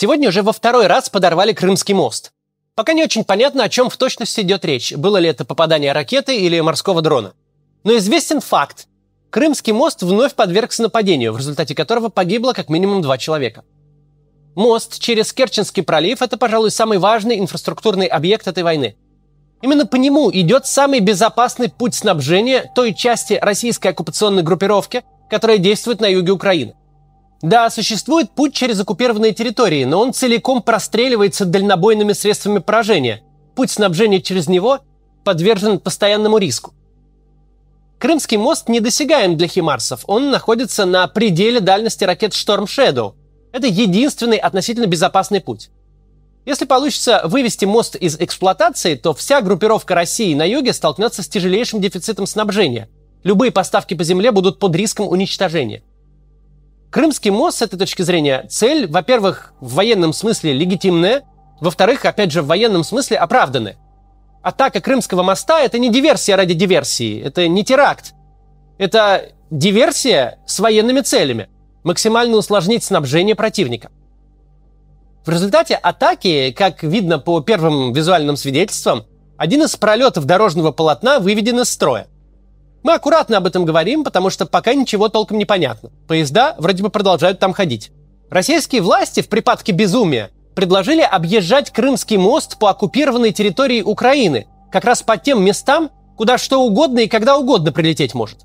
Сегодня уже во второй раз подорвали Крымский мост. Пока не очень понятно, о чем в точности идет речь, было ли это попадание ракеты или морского дрона. Но известен факт. Крымский мост вновь подвергся нападению, в результате которого погибло как минимум два человека. Мост через Керченский пролив – это, пожалуй, самый важный инфраструктурный объект этой войны. Именно по нему идет самый безопасный путь снабжения той части российской оккупационной группировки, которая действует на юге Украины. Да, существует путь через оккупированные территории, но он целиком простреливается дальнобойными средствами поражения. Путь снабжения через него подвержен постоянному риску. Крымский мост недосягаем для химарсов. Он находится на пределе дальности ракет Storm Shadow. Это единственный относительно безопасный путь. Если получится вывести мост из эксплуатации, то вся группировка России на юге столкнется с тяжелейшим дефицитом снабжения. Любые поставки по земле будут под риском уничтожения. Крымский мост с этой точки зрения цель, во-первых, в военном смысле легитимная, во-вторых, опять же, в военном смысле оправданная. Атака Крымского моста – это не диверсия ради диверсии, это не теракт. Это диверсия с военными целями. Максимально усложнить снабжение противника. В результате атаки, как видно по первым визуальным свидетельствам, один из пролетов дорожного полотна выведен из строя – мы аккуратно об этом говорим, потому что пока ничего толком не понятно. Поезда вроде бы продолжают там ходить. Российские власти в припадке безумия предложили объезжать Крымский мост по оккупированной территории Украины, как раз по тем местам, куда что угодно и когда угодно прилететь может.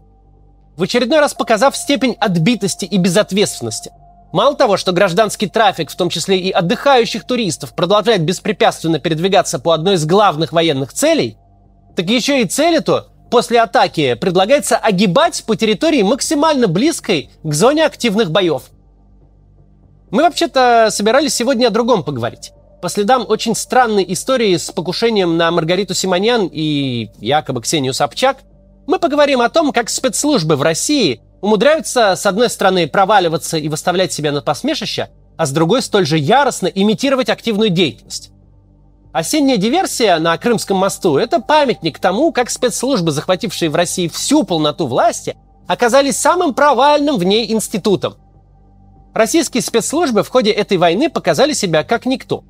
В очередной раз показав степень отбитости и безответственности. Мало того, что гражданский трафик, в том числе и отдыхающих туристов, продолжает беспрепятственно передвигаться по одной из главных военных целей, так еще и цель эту после атаки предлагается огибать по территории максимально близкой к зоне активных боев. Мы вообще-то собирались сегодня о другом поговорить. По следам очень странной истории с покушением на Маргариту Симоньян и якобы Ксению Собчак, мы поговорим о том, как спецслужбы в России умудряются, с одной стороны, проваливаться и выставлять себя на посмешище, а с другой столь же яростно имитировать активную деятельность. Осенняя диверсия на Крымском мосту – это памятник тому, как спецслужбы, захватившие в России всю полноту власти, оказались самым провальным в ней институтом. Российские спецслужбы в ходе этой войны показали себя как никто.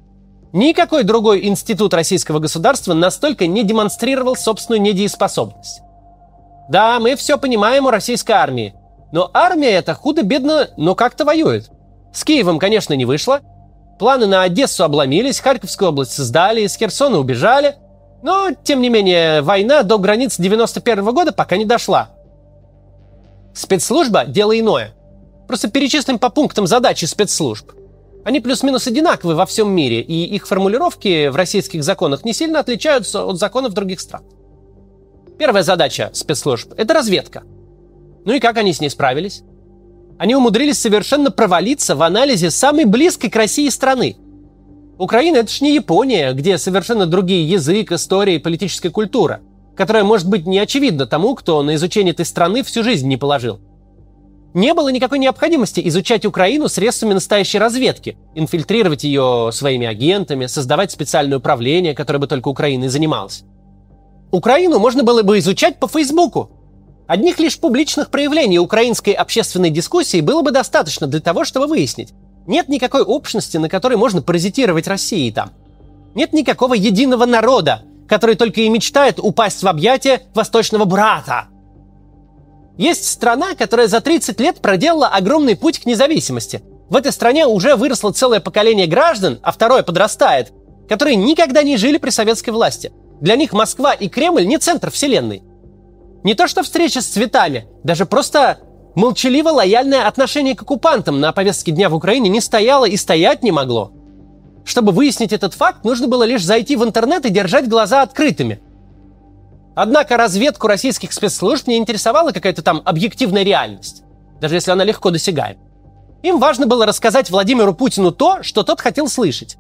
Никакой другой институт российского государства настолько не демонстрировал собственную недееспособность. Да, мы все понимаем о российской армии, но армия эта худо-бедно, но как-то воюет. С Киевом, конечно, не вышло – Планы на Одессу обломились, Харьковскую область сдали, из Херсона убежали. Но, тем не менее, война до границ 91 года пока не дошла. Спецслужба – дело иное. Просто перечислим по пунктам задачи спецслужб. Они плюс-минус одинаковы во всем мире, и их формулировки в российских законах не сильно отличаются от законов других стран. Первая задача спецслужб – это разведка. Ну и как они с ней справились? Они умудрились совершенно провалиться в анализе самой близкой к России страны. Украина – это ж не Япония, где совершенно другие язык, история и политическая культура, которая может быть не очевидна тому, кто на изучение этой страны всю жизнь не положил. Не было никакой необходимости изучать Украину средствами настоящей разведки, инфильтрировать ее своими агентами, создавать специальное управление, которое бы только Украиной занималось. Украину можно было бы изучать по Фейсбуку, Одних лишь публичных проявлений украинской общественной дискуссии было бы достаточно для того, чтобы выяснить, нет никакой общности, на которой можно паразитировать России там. Нет никакого единого народа, который только и мечтает упасть в объятия восточного брата. Есть страна, которая за 30 лет проделала огромный путь к независимости. В этой стране уже выросло целое поколение граждан, а второе подрастает, которые никогда не жили при советской власти. Для них Москва и Кремль не центр вселенной. Не то что встреча с цветами, даже просто молчаливо лояльное отношение к оккупантам на повестке дня в Украине не стояло и стоять не могло. Чтобы выяснить этот факт, нужно было лишь зайти в интернет и держать глаза открытыми. Однако разведку российских спецслужб не интересовала какая-то там объективная реальность, даже если она легко досягаема. Им важно было рассказать Владимиру Путину то, что тот хотел слышать.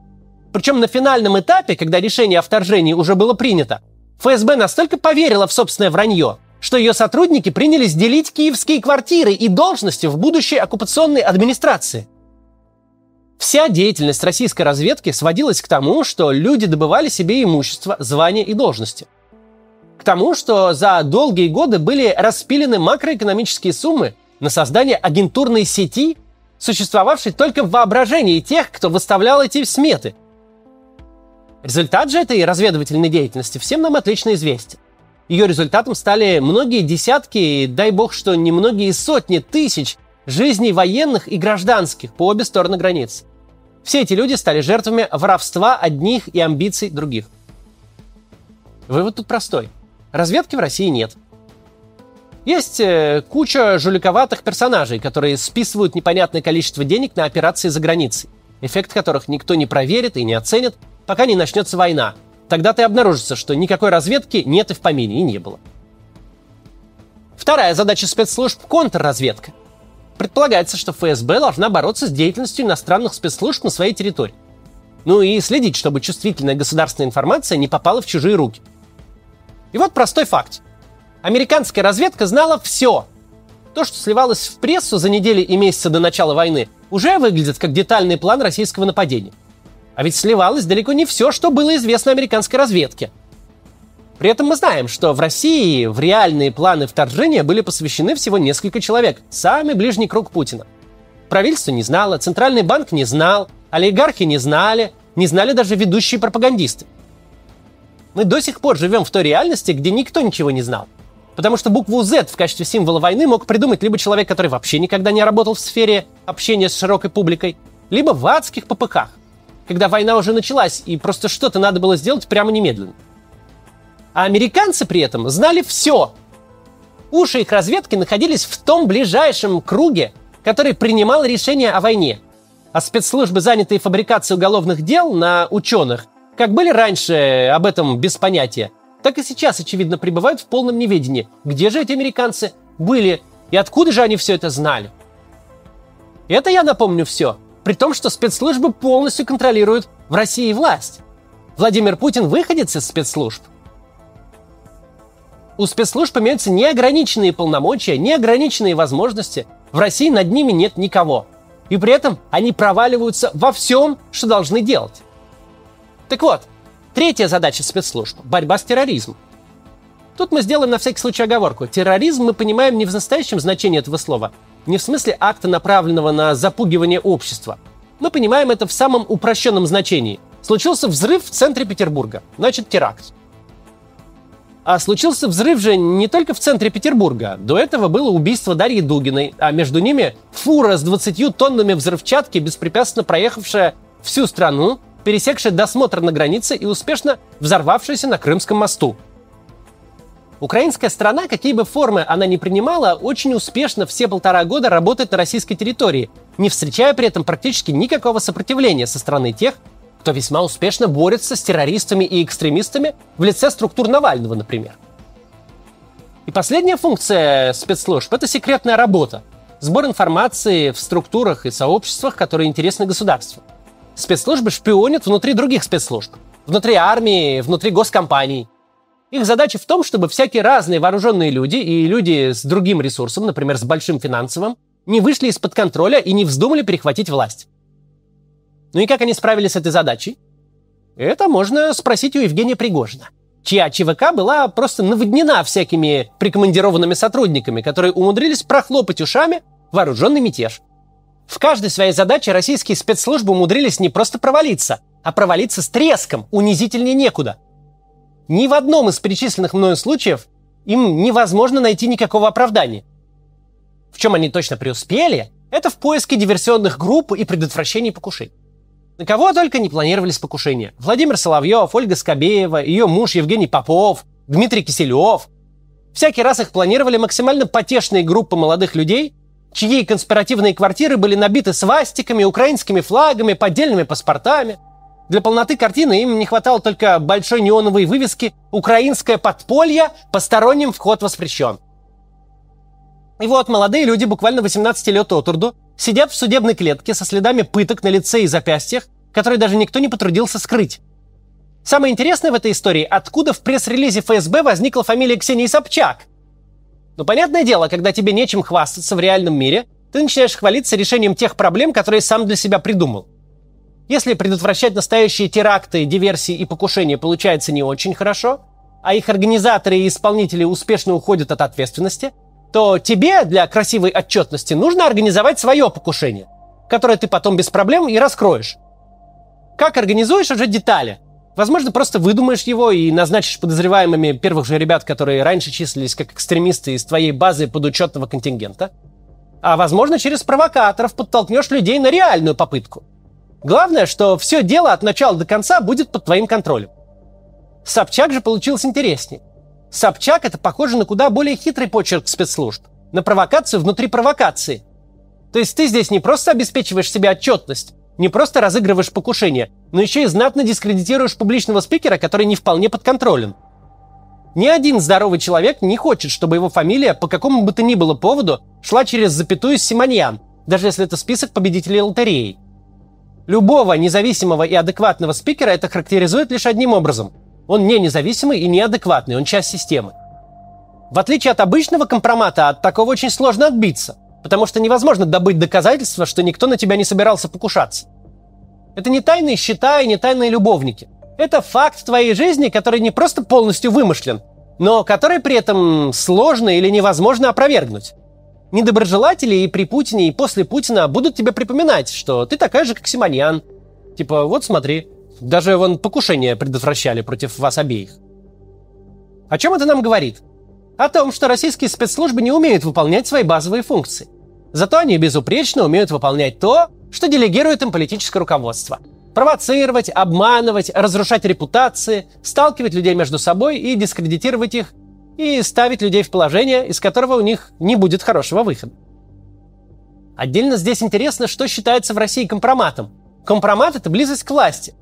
Причем на финальном этапе, когда решение о вторжении уже было принято, ФСБ настолько поверила в собственное вранье, что ее сотрудники принялись делить киевские квартиры и должности в будущей оккупационной администрации. Вся деятельность российской разведки сводилась к тому, что люди добывали себе имущество, звания и должности. К тому, что за долгие годы были распилены макроэкономические суммы на создание агентурной сети существовавшей только в воображении тех, кто выставлял эти сметы. Результат же этой разведывательной деятельности всем нам отлично известен. Ее результатом стали многие десятки, дай бог, что не многие сотни тысяч жизней военных и гражданских по обе стороны границ. Все эти люди стали жертвами воровства одних и амбиций других. Вывод тут простой. Разведки в России нет. Есть э, куча жуликоватых персонажей, которые списывают непонятное количество денег на операции за границей, эффект которых никто не проверит и не оценит, пока не начнется война. Тогда-то и обнаружится, что никакой разведки нет и в помине, и не было. Вторая задача спецслужб – контрразведка. Предполагается, что ФСБ должна бороться с деятельностью иностранных спецслужб на своей территории. Ну и следить, чтобы чувствительная государственная информация не попала в чужие руки. И вот простой факт. Американская разведка знала все. То, что сливалось в прессу за недели и месяцы до начала войны, уже выглядит как детальный план российского нападения. А ведь сливалось далеко не все, что было известно американской разведке. При этом мы знаем, что в России в реальные планы вторжения были посвящены всего несколько человек, самый ближний круг Путина. Правительство не знало, Центральный банк не знал, олигархи не знали, не знали даже ведущие пропагандисты. Мы до сих пор живем в той реальности, где никто ничего не знал. Потому что букву Z в качестве символа войны мог придумать либо человек, который вообще никогда не работал в сфере общения с широкой публикой, либо в адских попыхах, когда война уже началась, и просто что-то надо было сделать прямо немедленно. А американцы при этом знали все. Уши их разведки находились в том ближайшем круге, который принимал решение о войне. А спецслужбы, занятые фабрикацией уголовных дел на ученых, как были раньше об этом без понятия, так и сейчас, очевидно, пребывают в полном неведении. Где же эти американцы были и откуда же они все это знали? Это я напомню все, при том, что спецслужбы полностью контролируют в России власть. Владимир Путин выходит из спецслужб. У спецслужб имеются неограниченные полномочия, неограниченные возможности. В России над ними нет никого. И при этом они проваливаются во всем, что должны делать. Так вот, Третья задача спецслужб – борьба с терроризмом. Тут мы сделаем на всякий случай оговорку. Терроризм мы понимаем не в настоящем значении этого слова, не в смысле акта, направленного на запугивание общества. Мы понимаем это в самом упрощенном значении. Случился взрыв в центре Петербурга, значит теракт. А случился взрыв же не только в центре Петербурга. До этого было убийство Дарьи Дугиной, а между ними фура с 20 тоннами взрывчатки, беспрепятственно проехавшая всю страну пересекший досмотр на границе и успешно взорвавшийся на Крымском мосту. Украинская страна, какие бы формы она ни принимала, очень успешно все полтора года работает на российской территории, не встречая при этом практически никакого сопротивления со стороны тех, кто весьма успешно борется с террористами и экстремистами в лице структур Навального, например. И последняя функция спецслужб – это секретная работа. Сбор информации в структурах и сообществах, которые интересны государству спецслужбы шпионят внутри других спецслужб. Внутри армии, внутри госкомпаний. Их задача в том, чтобы всякие разные вооруженные люди и люди с другим ресурсом, например, с большим финансовым, не вышли из-под контроля и не вздумали перехватить власть. Ну и как они справились с этой задачей? Это можно спросить у Евгения Пригожина, чья ЧВК была просто наводнена всякими прикомандированными сотрудниками, которые умудрились прохлопать ушами вооруженный мятеж – в каждой своей задаче российские спецслужбы умудрились не просто провалиться, а провалиться с треском, унизительнее некуда. Ни в одном из перечисленных мною случаев им невозможно найти никакого оправдания. В чем они точно преуспели, это в поиске диверсионных групп и предотвращении покушений. На кого только не планировались покушения. Владимир Соловьев, Ольга Скобеева, ее муж Евгений Попов, Дмитрий Киселев. Всякий раз их планировали максимально потешные группы молодых людей, чьи конспиративные квартиры были набиты свастиками, украинскими флагами, поддельными паспортами. Для полноты картины им не хватало только большой неоновой вывески «Украинское подполье, посторонним вход воспрещен». И вот молодые люди, буквально 18 лет от роду, сидят в судебной клетке со следами пыток на лице и запястьях, которые даже никто не потрудился скрыть. Самое интересное в этой истории, откуда в пресс-релизе ФСБ возникла фамилия Ксении Собчак – но понятное дело, когда тебе нечем хвастаться в реальном мире, ты начинаешь хвалиться решением тех проблем, которые сам для себя придумал. Если предотвращать настоящие теракты, диверсии и покушения получается не очень хорошо, а их организаторы и исполнители успешно уходят от ответственности, то тебе для красивой отчетности нужно организовать свое покушение. которое ты потом без проблем и раскроешь. Как организуешь уже детали? Возможно, просто выдумаешь его и назначишь подозреваемыми первых же ребят, которые раньше числились как экстремисты из твоей базы подучетного контингента. А возможно, через провокаторов подтолкнешь людей на реальную попытку. Главное, что все дело от начала до конца будет под твоим контролем. Собчак же получилось интереснее. Собчак это похоже на куда более хитрый почерк спецслужб. На провокацию внутри провокации. То есть ты здесь не просто обеспечиваешь себе отчетность, не просто разыгрываешь покушение, но еще и знатно дискредитируешь публичного спикера, который не вполне подконтролен. Ни один здоровый человек не хочет, чтобы его фамилия по какому бы то ни было поводу шла через запятую Симоньян, даже если это список победителей лотереи. Любого независимого и адекватного спикера это характеризует лишь одним образом. Он не независимый и неадекватный, он часть системы. В отличие от обычного компромата, от такого очень сложно отбиться. Потому что невозможно добыть доказательства, что никто на тебя не собирался покушаться. Это не тайные счета и не тайные любовники. Это факт твоей жизни, который не просто полностью вымышлен, но который при этом сложно или невозможно опровергнуть. Недоброжелатели и при Путине, и после Путина будут тебе припоминать, что ты такая же, как Симоньян. Типа, вот смотри, даже вон покушение предотвращали против вас обеих. О чем это нам говорит? О том, что российские спецслужбы не умеют выполнять свои базовые функции. Зато они безупречно умеют выполнять то, что делегирует им политическое руководство. Провоцировать, обманывать, разрушать репутации, сталкивать людей между собой и дискредитировать их, и ставить людей в положение, из которого у них не будет хорошего выхода. Отдельно здесь интересно, что считается в России компроматом. Компромат – это близость к власти.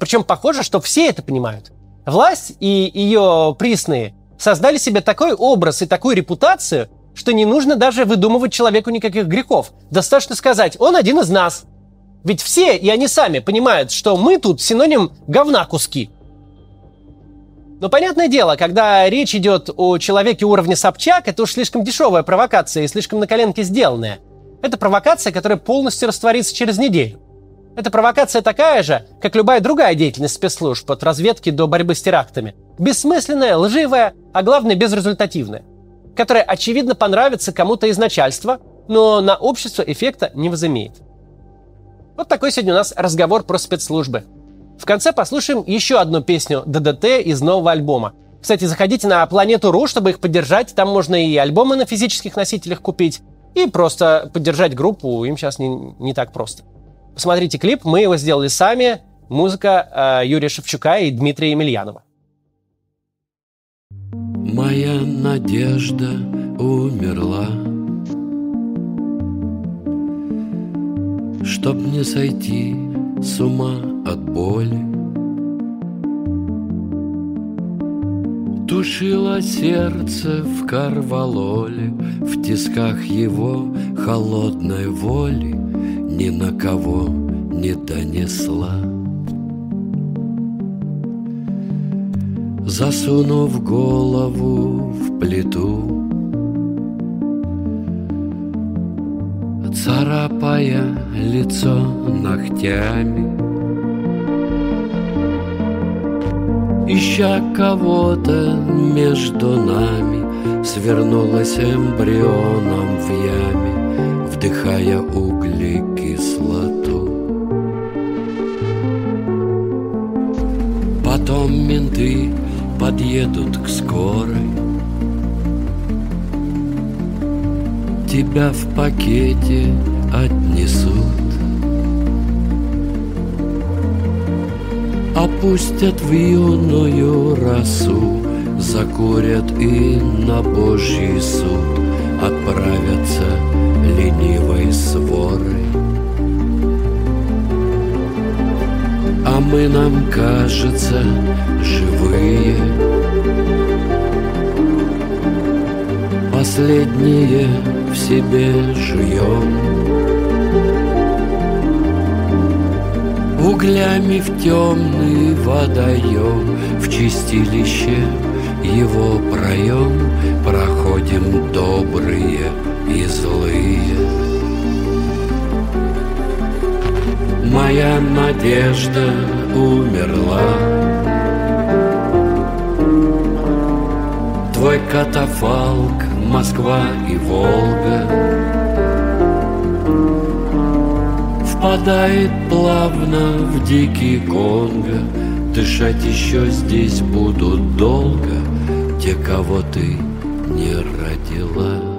Причем похоже, что все это понимают. Власть и ее присные создали себе такой образ и такую репутацию, что не нужно даже выдумывать человеку никаких грехов. Достаточно сказать, он один из нас. Ведь все, и они сами, понимают, что мы тут синоним говна куски. Но понятное дело, когда речь идет о человеке уровня Собчак, это уж слишком дешевая провокация и слишком на коленке сделанная. Это провокация, которая полностью растворится через неделю. Эта провокация такая же, как любая другая деятельность спецслужб, от разведки до борьбы с терактами. Бессмысленная, лживая, а главное безрезультативная. Которая, очевидно, понравится кому-то из начальства, но на общество эффекта не возымеет. Вот такой сегодня у нас разговор про спецслужбы. В конце послушаем еще одну песню ДДТ из нового альбома. Кстати, заходите на Планету.ру, чтобы их поддержать. Там можно и альбомы на физических носителях купить, и просто поддержать группу. Им сейчас не, не так просто. Посмотрите клип, мы его сделали сами. Музыка э, Юрия Шевчука и Дмитрия Емельянова. Моя надежда умерла, Чтоб не сойти с ума от боли. Тушило сердце в карвалоле, В тисках его холодной воли ни на кого не донесла. Засунув голову в плиту, Царапая лицо ногтями, Ища кого-то между нами, Свернулась эмбрионом в яме, Вдыхая угли кислоту. Потом менты подъедут к скорой, Тебя в пакете отнесут. Опустят в юную росу, Закурят и на Божий суд Отправятся ленивой сворой. А мы нам кажется живые Последние в себе жуем. Углями в темный водоем В чистилище его проем Проходим добрые и злые. Моя надежда умерла Твой катафалк, Москва и Волга. Впадает плавно в дикий Конго. Дышать еще здесь будут долго. Те, кого ты не родила